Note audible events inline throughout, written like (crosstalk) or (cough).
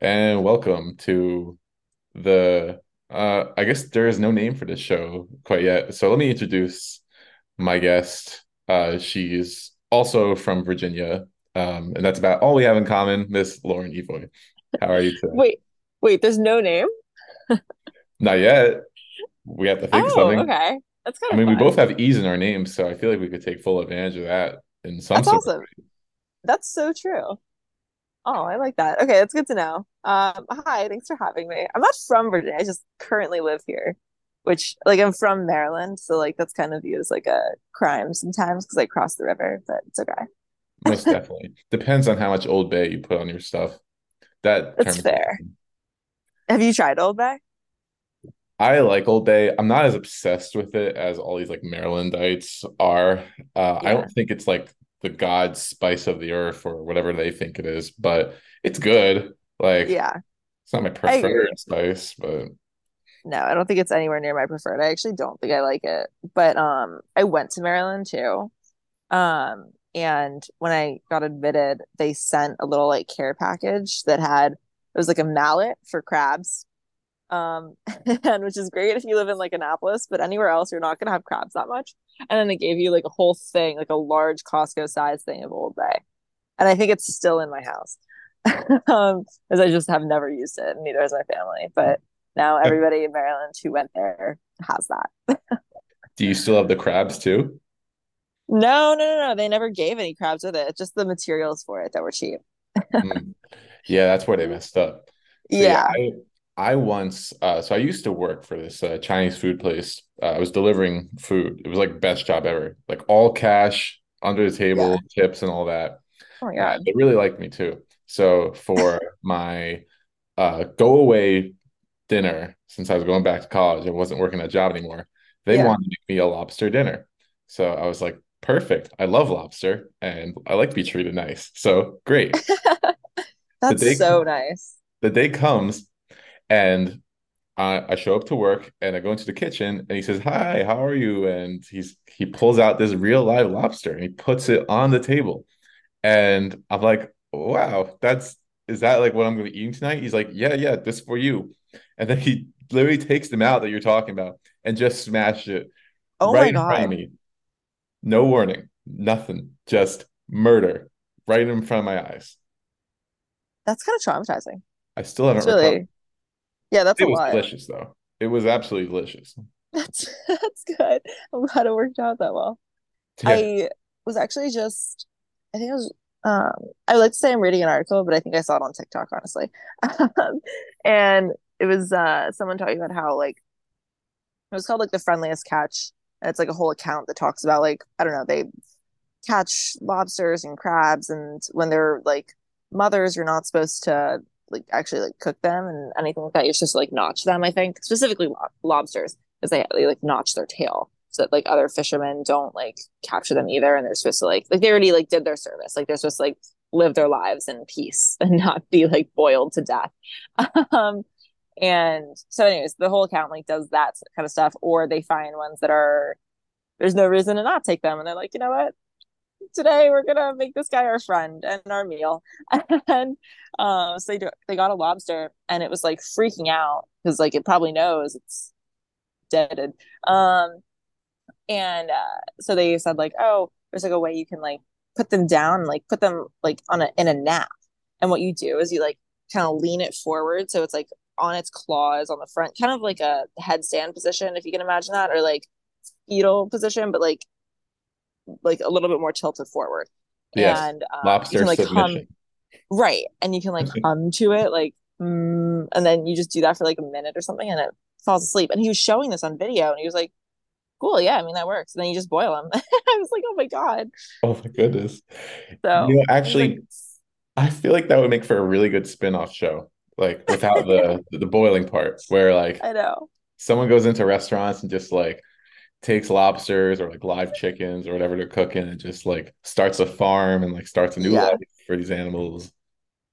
and welcome to the uh I guess there is no name for this show quite yet. So let me introduce my guest. Uh she's also from Virginia. Um and that's about all we have in common, Miss Lauren Evoy. How are you today? Wait, wait, there's no name? Not yet. We have to think Oh, something. okay. That's kind I of mean, we both have E's in our names, so I feel like we could take full advantage of that in some That's awesome. That's so true. Oh, I like that. Okay, that's good to know. Um, hi, thanks for having me. I'm not from Virginia. I just currently live here, which like I'm from Maryland, so like that's kind of viewed as like a crime sometimes because I cross the river, but it's okay. most definitely. Depends on how much Old Bay you put on your stuff. That That's fair. Have you tried Old Bay? I like Old Bay. I'm not as obsessed with it as all these like Marylandites are. Uh, I don't think it's like the God spice of the earth or whatever they think it is, but it's good. Like Yeah, it's not my preferred spice, but No, I don't think it's anywhere near my preferred. I actually don't think I like it. But um I went to Maryland too. Um, and when I got admitted, they sent a little like care package that had it was like a mallet for crabs. Um, (laughs) and which is great if you live in like Annapolis, but anywhere else you're not gonna have crabs that much. And then they gave you like a whole thing, like a large Costco size thing of Old Bay. And I think it's still in my house. (laughs) um, because I just have never used it, neither has my family. But now everybody in Maryland who went there has that. do you still have the crabs too? No, no, no, no. They never gave any crabs with it. It's just the materials for it that were cheap. Mm. Yeah, that's where they messed up. So yeah, Yeah, I once uh so I used to work for this uh, Chinese food place. Uh, I was delivering food. It was like best job ever. Like all cash, under the yeah. table, tips and all that. Oh yeah, Uh, they really liked me too. So for my uh go away dinner, since I was going back to college, I wasn't working that job anymore. They Yeah. wanted to make me a lobster dinner. So I was like, perfect. I love lobster and I like to be treated nice. So great. (laughs) That's day so nice. the day comes and I, I show up to work and I go into the kitchen and he says, Hi, how are you? And he's he pulls out this real live lobster and he puts it on the table. And I'm like, wow, that's is that like what I'm gonna be eating tonight? He's like, Yeah, yeah, this is for you. And then he literally takes them out that you're talking about and just smashed it Oh right my in front of me. No warning, nothing, just murder right in front of my eyes. That's kind of traumatizing. I still haven't really, yeah, that's It a was lot. delicious though. It was absolutely delicious. (laughs) That's that's good. I'm glad it worked out that well. Yeah. I was actually just, I think I was, um, I like to say I'm reading an article, but I think I saw it on TikTok, honestly. Um, (laughs) and it was uh someone talking about how like it was called like the friendliest catch. And it's like a whole account that talks about like, I don't know, they catch lobsters and crabs and when they're like mothers you're not supposed to like actually like cook them and anything like that. You're like notch them i think specifically lob- lobsters because they, they like notch their tail so that like other fishermen don't like capture them either and they're supposed to like like they already like did their service. Like they're supposed to like live their lives in peace (laughs) and not be like boiled to death. (laughs) Um and so anyways the whole account like does that kind of stuff or they find ones that are there's no reason to not take them and they're like you know what today we're gonna make this guy our friend and our meal. (laughs) and um, so they they got a lobster and it was like freaking out because like it probably knows it's deaded. Um, and uh, so they said like, oh, there's like a way you can like put them down like put them like on a in a nap. And what you do is you like kind of lean it forward so it's like on its claws on the front, kind of like a headstand position if you can imagine that, or like fetal position, but like like a little bit more tilted forward. Yes. and um, you Lobster can like hum right. And you can like (laughs) hum to it like mm, and then you just do that for like a minute or something and it falls asleep. And he was showing this on video and he was like cool. Yeah i mean that works. And then you just boil them (laughs) i was like oh my god. Oh my goodness. so You know, like actually, I feel like that would make for a really good spin-off show, like without the (laughs) the boiling part, where like i know. someone goes into restaurants and just like takes lobsters or like live chickens or whatever they're cooking and just like starts a farm and like starts a new life for these animals.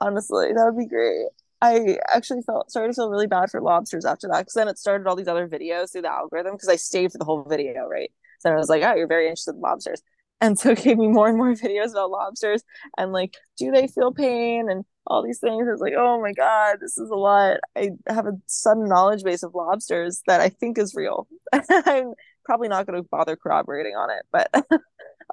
honestly that would be great I actually felt started to feel really bad for lobsters after that because then it started all these other videos through the algorithm because I stayed for the whole video, right? So I was like, oh, you're very interested in lobsters. and (laughs) so it gave me more and more videos about lobsters and like do they feel pain and all these things it's like oh my god this is a lot i have a sudden knowledge base of lobsters that i think is real (laughs) i'm probably not going to bother corroborating on it but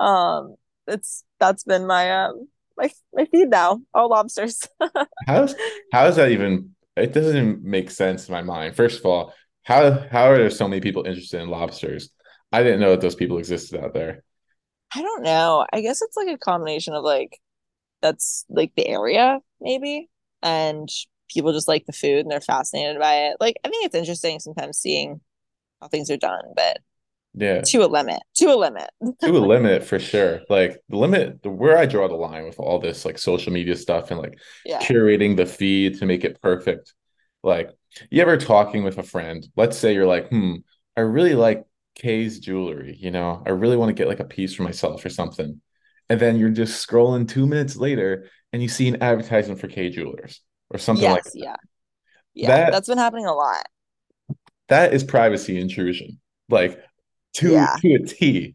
(laughs) um it's that's been my um my my feed now all lobsters (laughs) how's how is that even it doesn't make sense in my mind first of all how how are there so many people interested in lobsters i didn't know that those people existed out there I don't know. I guess it's like a combination of like that's like the area maybe and people just like the food and they're fascinated by it. Like I think it's interesting sometimes seeing how things are done, but yeah. To a limit. To a limit. to a limit for sure. Like the limit where I draw the line with all this like social media stuff and like yeah. curating the feed to make it perfect. Like you ever talking with a friend, let's say you're like, hmm, I really like Kay's jewelry, you know, I really want to get like a piece for myself or something. And then you're just scrolling two minutes later and you see an advertisement for Kay Jewelers or something yes, like that. Yeah. Yeah. That, that's been happening a lot. That is privacy intrusion. Like to yeah. to a T.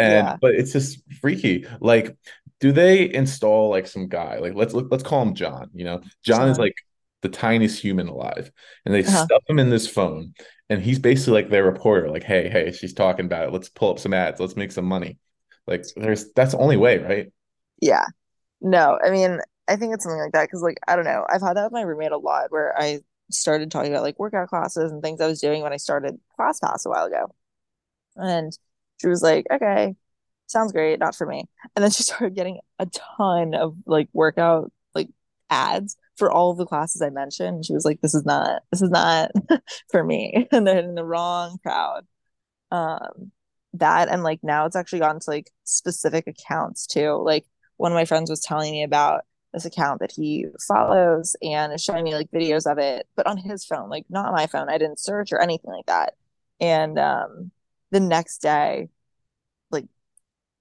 And yeah. but it's just freaky. Like, do they install like some guy? Like let's let's call him John, you know. John, John. is like the tiniest human alive. And they uh-huh. stuff him in this phone and he's basically like their reporter like hey hey she's talking about it let's pull up some ads let's make some money like there's that's the only way right yeah no i mean i think it's something like that because like i don't know i've had that with my roommate a lot where i started talking about like workout classes and things i was doing when i started ClassPass a while ago and she was like okay sounds great not for me and then she (laughs) started getting a ton of like workout like ads for all of the classes I mentioned. She was like, "This is not, this is not (laughs) for me," (laughs) and they're in the wrong crowd. Um, that and like now it's actually gotten to like specific accounts too. Like one of my friends was telling me about this account that he follows and is showing me like videos of it, but on his phone, like not my phone. I didn't search or anything like that. And um, the next day, like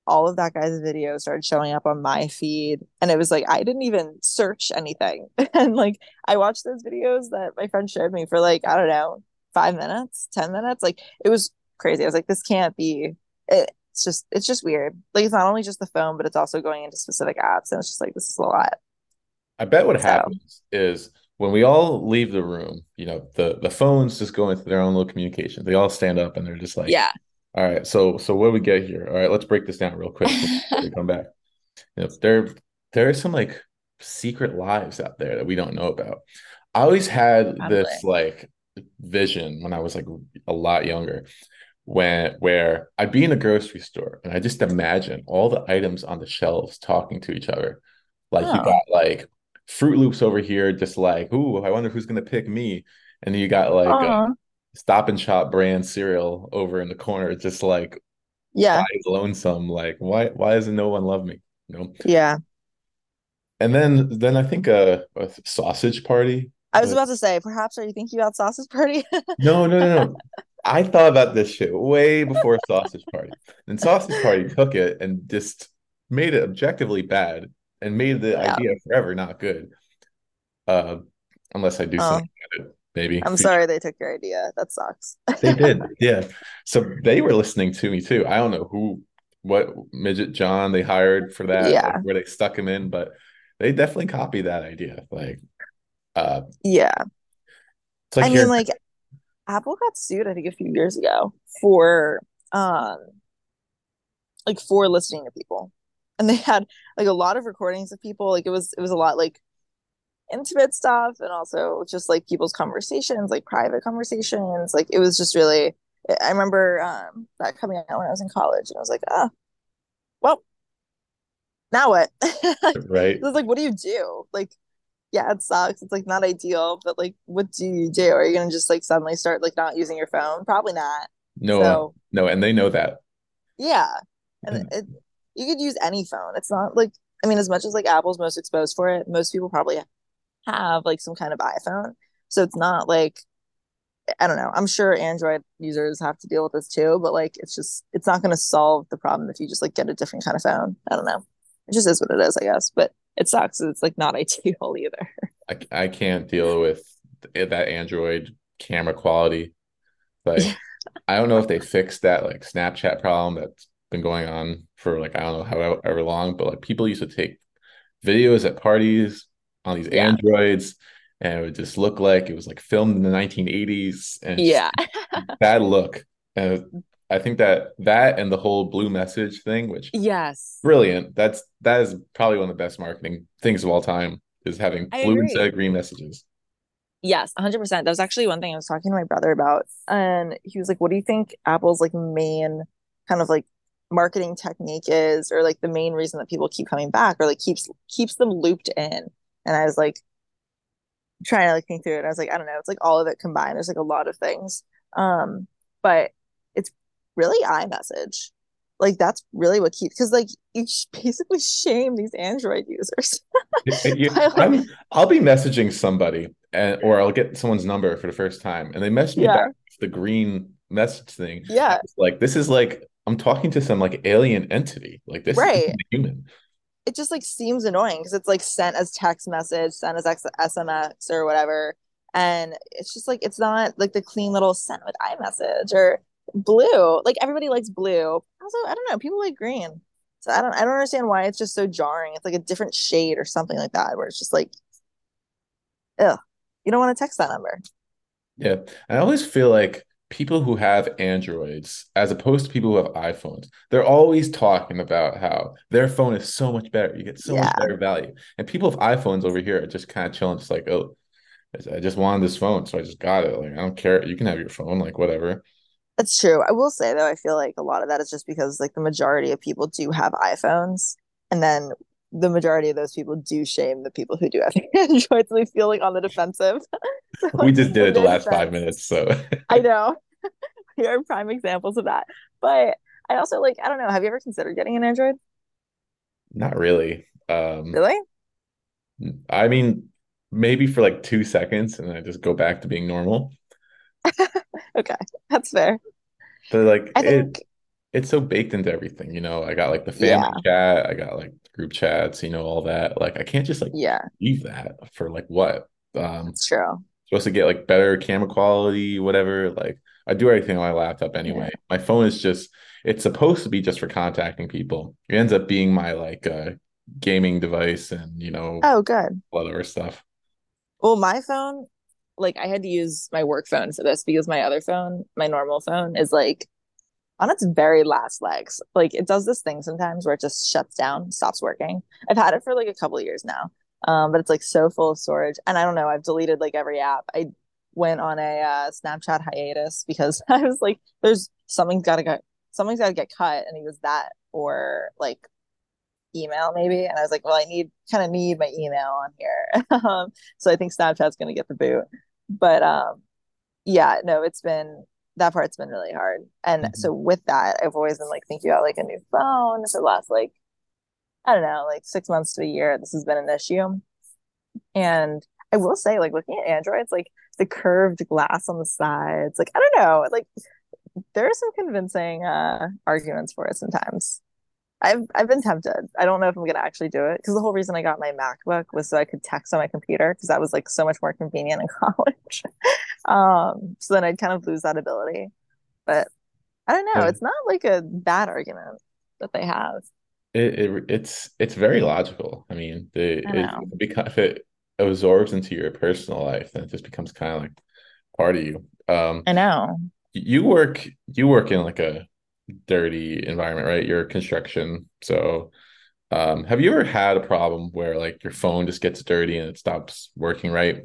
all of that guy's videos started showing up on my feed and it was like i didn't even search anything. (laughs) And like i watched those videos that my friend showed me for like i don't know five minutes ten minutes like it was crazy. I was like this can't be it's just it's just weird. Like it's not only just the phone but it's also going into specific apps and it's just like this is a lot. I bet what so. happens is when we all leave the room you know the the phones just go into their own little communication they all stand up and they're just like yeah all right, so so what do we get here? All right, let's break this down real quick. (laughs) we come back. You know, there there are some like secret lives out there that we don't know about. I always had Probably. this like vision when I was like a lot younger, when where I'd be in a grocery store and I just imagine all the items on the shelves talking to each other. Like oh. you got like Froot Loops over here, just like, ooh, I wonder who's gonna pick me. And then you got like uh, Stop and Shop brand cereal over in the corner, just like yeah, lonesome. Like why why doesn't no one love me? You know? Yeah. And then then I think a, a sausage party. I was about to say, perhaps are you thinking about sausage party? no, no, no, no. (laughs) I thought about this shit way before sausage party. And sausage party took it and just made it objectively bad and made the yeah. idea forever not good. Uh, unless I do oh. something maybe. I'm sorry they took your idea. That sucks. they did, (laughs) yeah. So they were listening to me too. I don't know who, what midget John they hired for that, yeah, like where they stuck him in, but they definitely copied that idea. Like, uh, yeah. Like I mean, like Apple got sued, I think, a few years ago for, um, like for listening to people, (laughs) and they had like a lot of recordings of people. Like it was, it was a lot like intimate stuff and also just like people's conversations, like private conversations. Like it was just really I remember um that coming out when I was in college and I was like, ah, well, now what? (laughs) right. It was like, what do you do? Like, yeah, it sucks. It's like not ideal, but like what do you do? Are you gonna just like suddenly start like not using your phone? Probably not. No, so, no, and they know that. Yeah. And it, you could use any phone. It's not like I mean, as much as like Apple's most exposed for it, most people probably have like some kind of iPhone. So it's not like I don't know. I'm sure Android users have to deal with this too, but like it's just it's not going to solve the problem if you just like get a different kind of phone. I don't know. It just is what it is, I guess. But it sucks. It's like not (laughs) ideal either. I I can't deal with that Android camera quality. Like (laughs) I don't know if they fixed that like Snapchat problem that been going on for like I don't know however long, but like people used to take videos at parties on these Yeah. androids and it would just look like it was like filmed in the 1980s and Yeah. (laughs) bad look. And I think that that and the whole blue message thing, which Yes. brilliant. That's that is probably one of the best marketing things of all time is having I blue agree. instead of green messages. Yes, 100%. That was actually one thing I was talking to my brother about. And he was like, "What do you think Apple's like main kind of like marketing technique is or like the main reason that people keep coming back or like keeps keeps them looped in?" And I was like trying to like think through it. I was like, I don't know, it's like all of it combined. There's like a lot of things. Um, but it's really iMessage. Like that's really what keeps because like you basically shame these Android users. (laughs) You- like- I'm, I'll be messaging somebody and or I'll get someone's number for the first time and they message me Yeah. back the green message thing. Yeah. It's like this is like I'm talking to some like alien entity. Like this Right. is human. it just like seems annoying because it's like sent as text message, sent as X- SMS or whatever. And it's just like it's not like the clean little sent with iMessage or blue. Like everybody likes blue. Also, I don't know, people like green. So I don't I don't understand why it's just so jarring. It's like a different shade or something like that, where it's just like, ugh, you don't want to text that number. Yeah. I always feel like people who have Androids, as opposed to people who have iPhones, they're always talking about how their phone is so much better. You get so much better value. And people with iPhones over here are just kind of chilling, just like, oh, I just wanted this phone, so I just got it. Like, I don't care. You can have your phone, like whatever. That's true. I will say though, I feel like a lot of that is just because like the majority of people do have iPhones, and then the majority of those people do shame the people who do have feel like on the defensive. (laughs) So, We just did it the last five minutes, so (laughs) I (laughs) know. we are prime examples of that. But I also like, I don't know, have you ever considered getting an Android? not really. Um, Really? I mean, maybe for like two seconds, and then I just go back to being normal. Okay, that's fair. But like I it, think it's so baked into everything, you know. I got like the family chat, I got like group chats, you know, all that. Like I can't just like yeah, leave that for like what? Um, it's true. supposed to get like better camera quality, whatever. Like I do everything on my laptop anyway. My phone is just it's supposed to be just for contacting people. It ends up being my like uh gaming device and you know Oh, good. a lot of other stuff. Well, my phone, like I had to use my work phone for this because my other phone, my normal phone, is like on its very last legs. Like it does this thing sometimes where it just shuts down, stops working. I've had it for like a couple years now. Um, but it's like so full of storage. And I don't know, I've deleted like every app. I went on a uh, Snapchat hiatus because (laughs) I was like, there's something's gotta get something's gotta get cut. And it was that or like email maybe. And I was like, well, I need kind of need my email on here. (laughs) um, so I think Snapchat's gonna get the boot. But um yeah, no, it's been that part's been really hard. And Mhm. so with that, I've always been like thinking about like a new phone for the last like I don't know, like six months to a year. This has been an issue. And I will say, like looking at Androids, like the curved glass on the sides, like I don't know, like there are some convincing uh arguments for it sometimes. I've I've been tempted. I don't know if I'm gonna actually do it because the whole reason I got my MacBook was so I could text on my computer because that was like so much more convenient in (laughs) college. um, so then I'd kind of lose that ability. But I don't know. Yeah. It's not like a bad argument that they have. It, it it's it's very logical. I mean, the it, because if it absorbs into your personal life, then it just becomes kind of like part of you. Um, I know. you work you work in like a dirty environment, right? You're construction. So, um, have you ever had a problem where like your phone just gets dirty and it stops working right?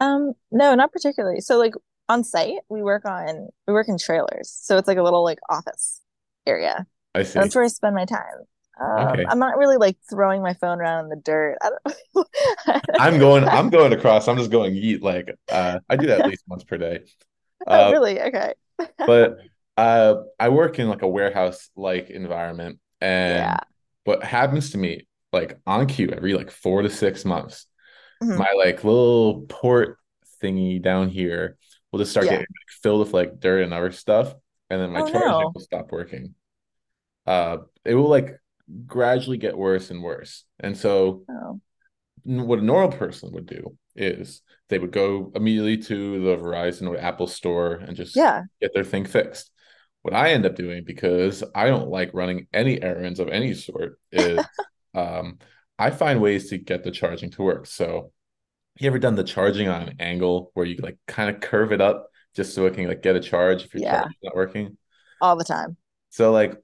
Um, no, not particularly. So like on site, we work on we work in trailers. So it's like a little like office area. I see. That's where I spend my time. Um, Okay. I'm not really like throwing my phone around in the dirt. I don't I'm going, (laughs) I'm going across. I'm just going eat. Like, uh, I do that at least once per day. Oh, Uh, really? Okay. but uh, I work in like a warehouse like environment, and Yeah. what happens to me, like on cue, every like four to six months, Mhm. my like little port thingy down here will just start Yeah. getting like, filled with like dirt and other stuff, and then my Oh, charging no. will stop working. Uh, it will like gradually get worse and worse, and so Oh. what a normal person would do is they would go immediately to the Verizon or Apple store and just Yeah. get their thing fixed. What I end up doing because I don't like running any errands of any sort is (laughs) um, I find ways to get the charging to work. So, you ever done the charging on an angle where you like kind of curve it up just so it can like get a charge if your Yeah, charge is not working? all the time. So like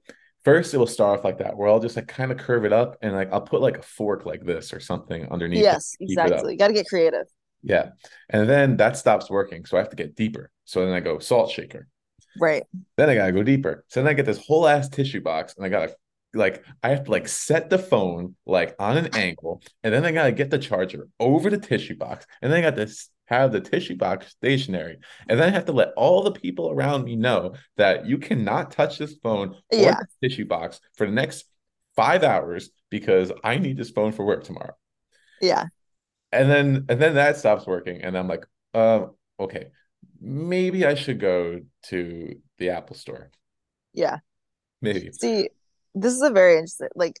first it will start off like that where I'll just like kind of curve it up and like I'll put like a fork like this or something underneath Yes, to keep it up. exactly. Got to get creative. Yeah. And then that stops working. So I have to get deeper. So then I go salt shaker. Right. Then I gotta go deeper. So then I get this whole ass tissue box and I gotta like I have to like set the phone like on an angle and then I gotta get the charger over the tissue box and then I got to have the tissue box stationary and then I have to let all the people around me know that you cannot touch this phone or Yeah. tissue box for the next five hours because I need this phone for work tomorrow. Yeah. And then and then that stops working and I'm like, uh, okay, maybe I should go to the Apple store. Yeah. Maybe. See, this is a very interesting, like,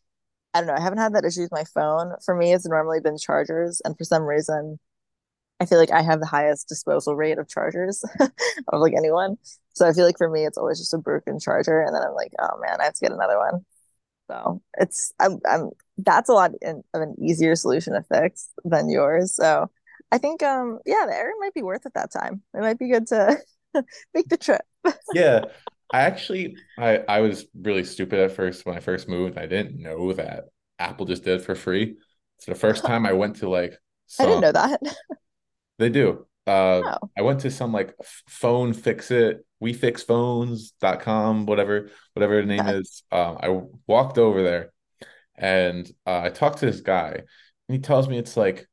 I don't know. I haven't had that issue with my phone. For me, it's normally been chargers. And for some reason, I feel like I have the highest disposal rate of chargers (laughs) of like anyone. So I feel like for me, it's always just a broken charger. And then I'm like, oh man, I have to get another one. So it's, I'm, I'm, that's a lot in, of an easier solution to fix than yours. So I think, um, yeah, the error might be worth it that time. It might be good to (laughs) make the trip. (laughs) Yeah. I actually I I was really stupid at first when I first moved. I didn't know that Apple just did it for free. So the first time I (laughs) went to like I didn't know that. they do. Uh Oh, I went to some like phone fix it, we fix phones.com, whatever, whatever the name is. Um I walked over there and uh, I talked to this guy and he tells me it's like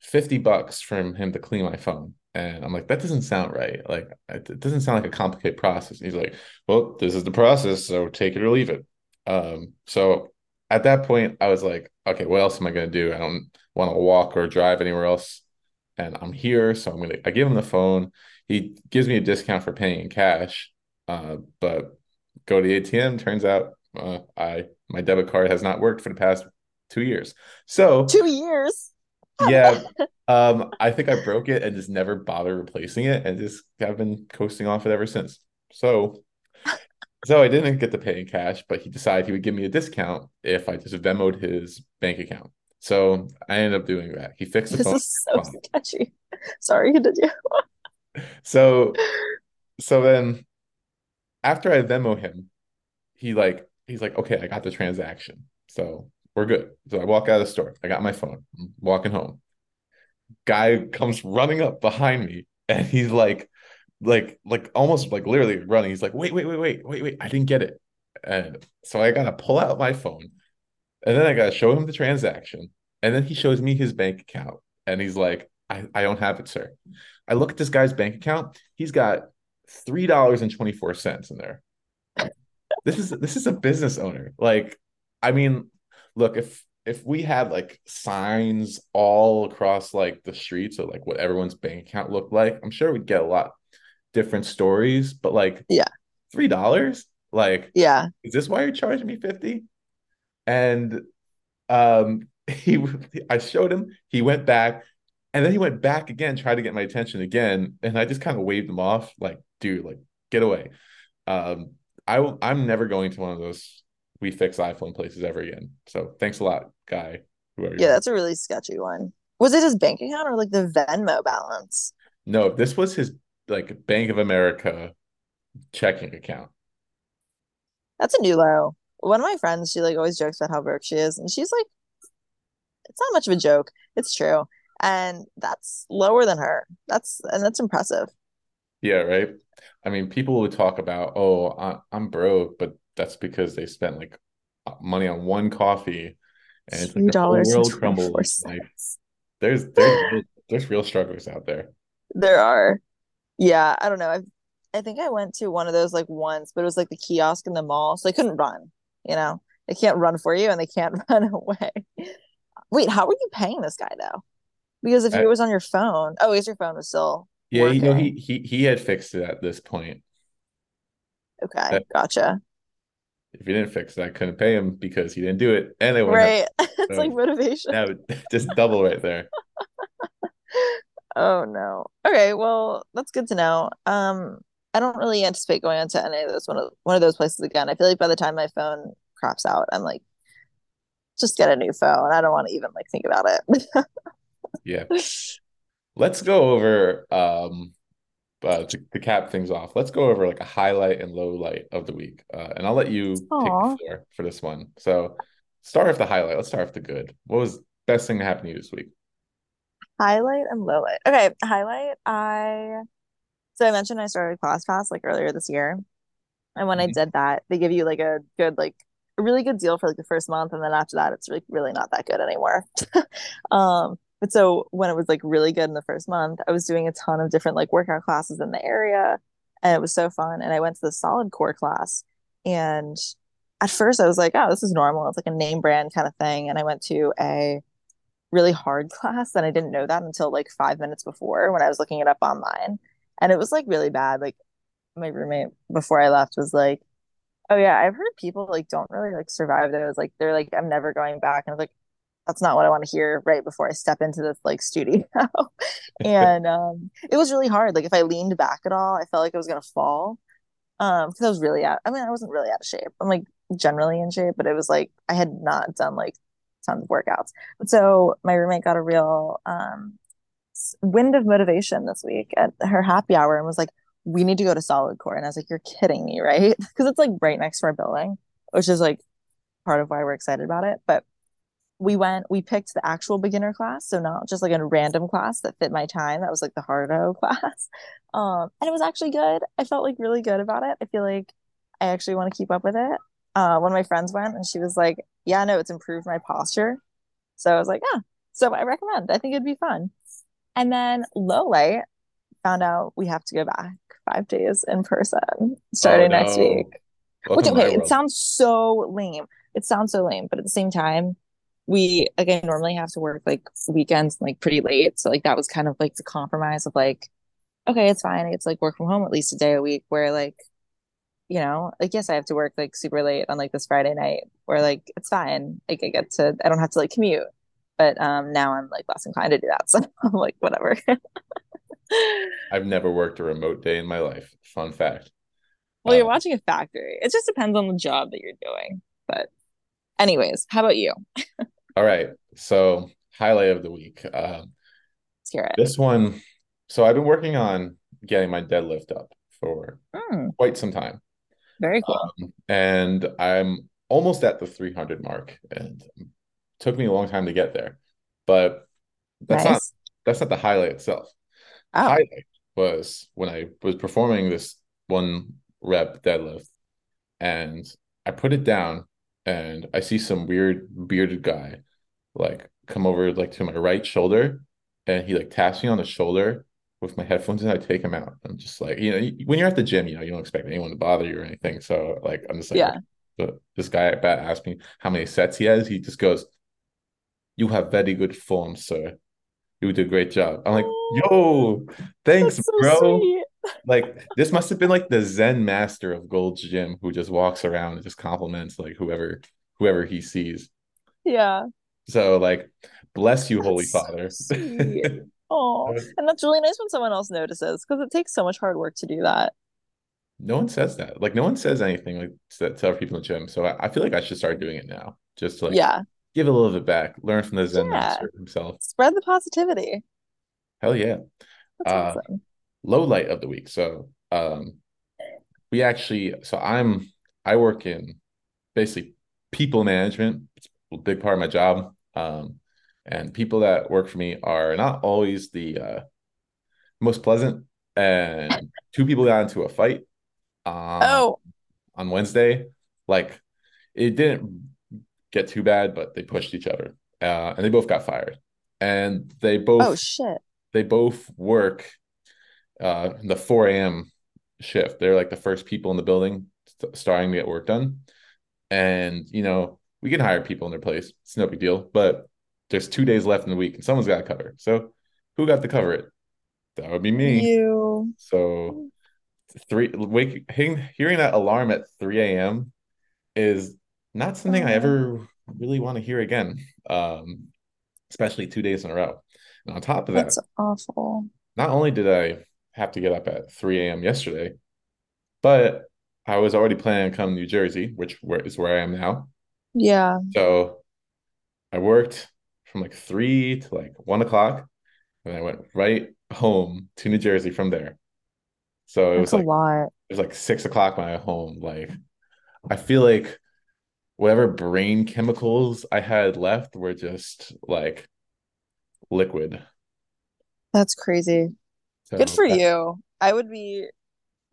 50 bucks from him to clean my phone. And I'm like, that doesn't sound right. Like, it doesn't sound like a complicated process. And he's like, well, this is the process, so take it or leave it. Um, so at that point, I was like, okay, what else am I gonna do? I don't want to walk or drive anywhere else. And I'm here, so I'm gonna I give him the phone. He gives me a discount for paying in cash. Uh, but go to the ATM, turns out uh, I my debit card has not worked for the past two years. So Two years. Yeah, (laughs) um, I think I broke it and just never bothered replacing it, and just I've been coasting off it ever since. So, so I didn't get to pay in cash, but he decided he would give me a discount if I just Venmoed his bank account. So I ended up doing that. He fixed the This phone. is so sketchy. Sorry, did you? So, so then after I Venmo him, he like he's like, okay, I got the transaction, so we're good. So I walk out of the store. I got my phone. I'm walking home. guy comes running up behind me and he's like like like almost like literally running he's like wait wait wait wait wait wait i didn't get it and so i gotta pull out my phone and then i gotta show him the transaction and then he shows me his bank account and he's like i, I don't have it sir i look at this guy's bank account he's got three dollars and 24 cents in there this is this is a business owner. Like, I mean, look, if if we had like signs all across like the streets of like what everyone's bank account looked like, I'm sure we'd get a lot different stories. But like Yeah. three dollars, like, Yeah. is this why you're charging me 50? And um (laughs) he I showed him, he went back, and then he went back again, tried to get my attention again, and I just kind of waved him off, like, dude, like, get away. Um, I I'm never going to one of those we fix iPhone places ever again. So thanks a lot, guy. Whoever Yeah, that's a really sketchy one. Was it his bank account or like the Venmo balance? No, this was his like Bank of America checking account. That's a new low. One of my friends, she like always jokes about how broke she is, and she's like, it's not much of a joke. It's true. And that's lower than her. That's and that's impressive. Yeah, right. I mean, people would talk about, oh, I'm broke, but that's because they spent like uh, money on one coffee, and it's like Three their whole dollars world crumbles. Like there's there's real- there's real strugglers out there. There are. Yeah, I don't know. I've I think I went to one of those like once, but it was like the kiosk in the mall, so they couldn't run, you know. They can't run for you and they can't (laughs) run away. Wait, how were you paying this guy though? Because if I, he uh, was on your phone, oh, is your phone was still yeah, you know, he he he had fixed it at this point. Okay, That gotcha. If he didn't fix it, I couldn't pay him because he didn't do it, and I wouldn't have. Right. (laughs) It's like motivation. now (laughs) just double right there. Oh no. Okay, well, that's good to know. Um, I don't really anticipate going into any of those one of one of those places again. I feel like by the time my phone crops out, I'm like, just get a new phone. I don't want to even like think about it. (laughs) Yeah. Let's go over um uh, to, to cap things off. Let's go over like a highlight and low light of the week. Uh, and I'll let you take the floor for this one. So start off the highlight. Let's start off the good. What was the best thing that happened to you this week? Highlight and low light. Okay, highlight. I so I mentioned I started ClassPass like earlier this year. And when I Mhm. did that, they give you like a good, like a really good deal for like the first month, and then after that, it's like really not that good anymore. (laughs) Um, but so when it was like really good in the first month, I was doing a ton of different like workout classes in the area, and it was so fun. And I went to the SolidCore class, and at first I was like, oh, this is normal. It's like a name brand kind of thing. And I went to a really hard (laughs) class, and I didn't know that until like five minutes before when I was looking it up online. And it was like really bad. Like my roommate before I left was like, "Oh yeah, I've heard people like don't really like survive those. Like they're like, I'm never going back." And I was like, "That's not what I want to hear right before I step into this like studio." (laughs) And um, it was really hard. Like if I leaned back at all, I felt like I was gonna fall. Um, because I was really out. I mean, I wasn't really out of shape. I'm like generally in shape, but it was like I had not done like tons of workouts. But so my roommate got a real um wind of motivation this week at her happy hour and was like, we need to go to SolidCore. And I was like, you're kidding me, (laughs) right? Because it's like right next to our building, which is like part of why we're excited about it. But we went, we picked the actual beginner class. So not just like a random class that fit my time. That was like the hardo (laughs) class. Um, and it was actually good. I felt like really good about it. I feel like I actually want to keep up with it. Uh, one of my friends went and she was like, yeah, no, it's improved my posture. So I was like, yeah, so I recommend. I think it'd be fun. And then low light found out we have to go back five days in person Oh starting next week. no. Which, Welcome my okay, it sounds so lame. It sounds so lame, but at the same time, we again normally have to work like weekends like pretty late. So like that was kind of like the compromise of like, okay, it's fine. It's like work from home at least a day a week where like, you know, like yes, I have to work like super late on like this Friday night where like it's fine. Like I get to I don't have to like commute. But um now I'm like less inclined to do that. (laughs) So I'm like, whatever. (laughs) I've never worked a remote day in my life. Fun fact. Well, you're Uh, watching a factory. It just depends on the job that you're doing. But anyways, how about you? (laughs) all right. So highlight of the week. Um, Let's hear it. this one. So I've been working on getting my deadlift up for Hmm, quite some time. very cool. Um, and I'm almost at the 300 mark and it took me a long time to get there. But that's not that's not the highlight itself. The Oh, highlight was when I was performing this one rep deadlift and I put it down and I see some weird bearded guy like come over like to my right shoulder and he like taps me on the shoulder with my headphones and I take him out. I'm just like, you know, when you're at the gym, you know, you don't expect anyone to bother you or anything. So like I'm just like, yeah. but this guy at bat asked me how many sets he has. He just goes, You have very good form, sir. You do a great job. I'm like, Oh, yo, thanks, so bro. sweet. Like this must have been like the Zen master of Gold's Gym who just walks around and just compliments like whoever whoever he sees. Yeah, So like, bless you, Holy that's so Father. (laughs) Oh, (laughs) and that's really nice when someone else notices because it takes so much hard work to do that. No one says that. Like no one says anything like to, to other people in the gym. So I, I feel like I should start doing it now. Just to like Yeah, give a little bit back, learn from the Zen yeah. master himself. Spread the positivity. Hell yeah. That's Uh awesome. low light of the week. So um we actually so I'm I work in basically people management. It's a big part of my job. Um and people that work for me are not always the uh most pleasant. And two people got into a fight uh Oh, on Wednesday. Like it didn't get too bad, but they pushed each other. Uh and they both got fired. And they both. oh shit. they both work uh the 4 a.m. shift. They're like the first people in the building st- starting to get work done. And you know, we can hire people in their place. It's no big deal. But there's two days left in the week and someone's got to cover. So who got to cover it? That would be me. You. So three wake hearing, hearing that alarm at 3 a.m. is not something I Oh, ever really want to hear again. Um, especially two days in a row. And on top of that, that's awful. not only did I have to get up at 3 a.m. yesterday, But I was already planning on coming to New Jersey, which is where I am now. Yeah. So I worked from like three to like one o'clock, and I went right home to New Jersey from there. So it That's was a like lot. it was like six o'clock when I got home. Like I feel like whatever brain chemicals I had left were just like liquid. That's crazy. Good for that, you. I would be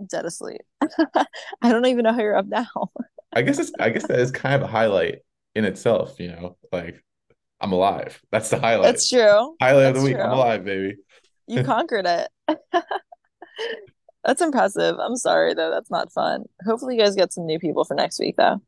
dead asleep. (laughs) I don't even know how you're up now. (laughs) I guess it's I guess that is kind of a highlight in itself, you know, like I'm alive. That's the highlight. That's true. Highlight of the That's week. I'm alive, baby. You conquered it. (laughs) That's impressive. I'm sorry though. That's not fun. Hopefully you guys get some new people for next week though.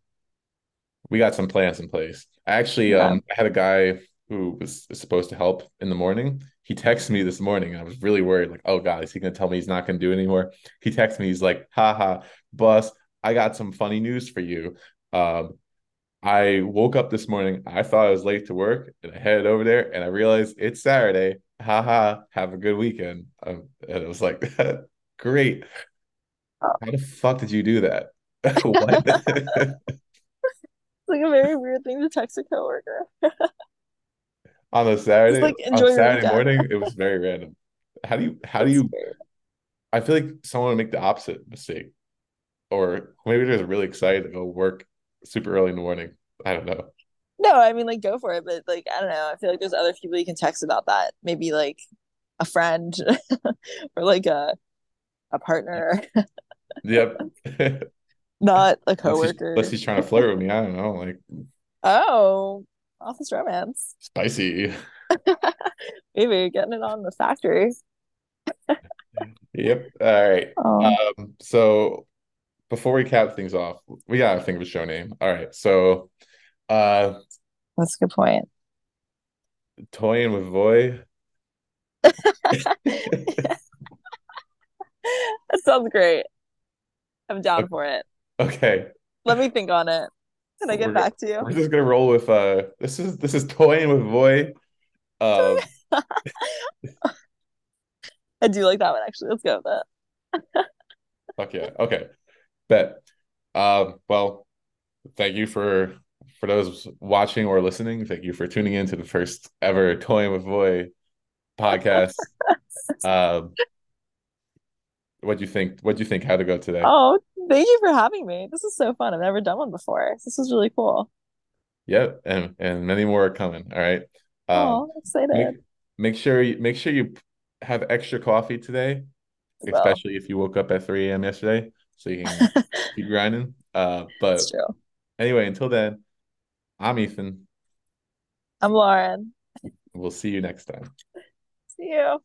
We got some plans in place. I actually Okay. um I had a guy who was supposed to help in the morning. He texted me this morning and I was really worried, like, oh God, is he gonna tell me he's not gonna do it anymore? He texted me, he's like, haha, boss, I got some funny news for you. Um, I woke up this morning. I thought I was late to work, and I headed over there, and I realized it's Saturday. Haha, have a good weekend. Um, and it was like, (laughs) great. How the fuck did you do that? (laughs) (laughs) It's like a very weird thing to text a coworker. On a Saturday, like on Saturday morning, it was very random. How do you, how do you. I feel like someone would make the opposite mistake, or maybe they're just really excited to go work super early in the morning. I don't know. No, I mean like go for it, but like I don't know. I feel like there's other people you can text about that. Maybe like a friend (laughs) or like a a partner, Yep. (laughs) (laughs) not a Unless he's, unless coworker. he's trying to flirt with me. I don't know. Like, Oh, office romance. spicy. Maybe getting it on the factory. Yep. All right. Oh, Um, so before we cap things off, we gotta think of a show name. All right. So uh that's a good point. toying with Voy. (laughs) That sounds great. I'm down for it. Okay. Let me think on it. Can I get We're back to you? we're just gonna roll with uh this is this is toying with Voy. Um (laughs) I do like that one actually. Let's go with that. fuck yeah. Okay. Bet. Um well, thank you for for those watching or listening. Thank you for tuning in to the first ever Toying with Voy podcast. (laughs) Um what do you think? What do you think? How'd it go today? Oh, thank you for having me. This is so fun. I've never done one before. This is really cool. Yep, and and many more are coming. All right. Um, Oh, make excited. make sure you make sure you have extra coffee today, Well, especially if you woke up at 3 a.m. yesterday, so you can (laughs) keep grinding. Uh, but anyway, until then, I'm Ethan. I'm Lauren. We'll see you next time. See you.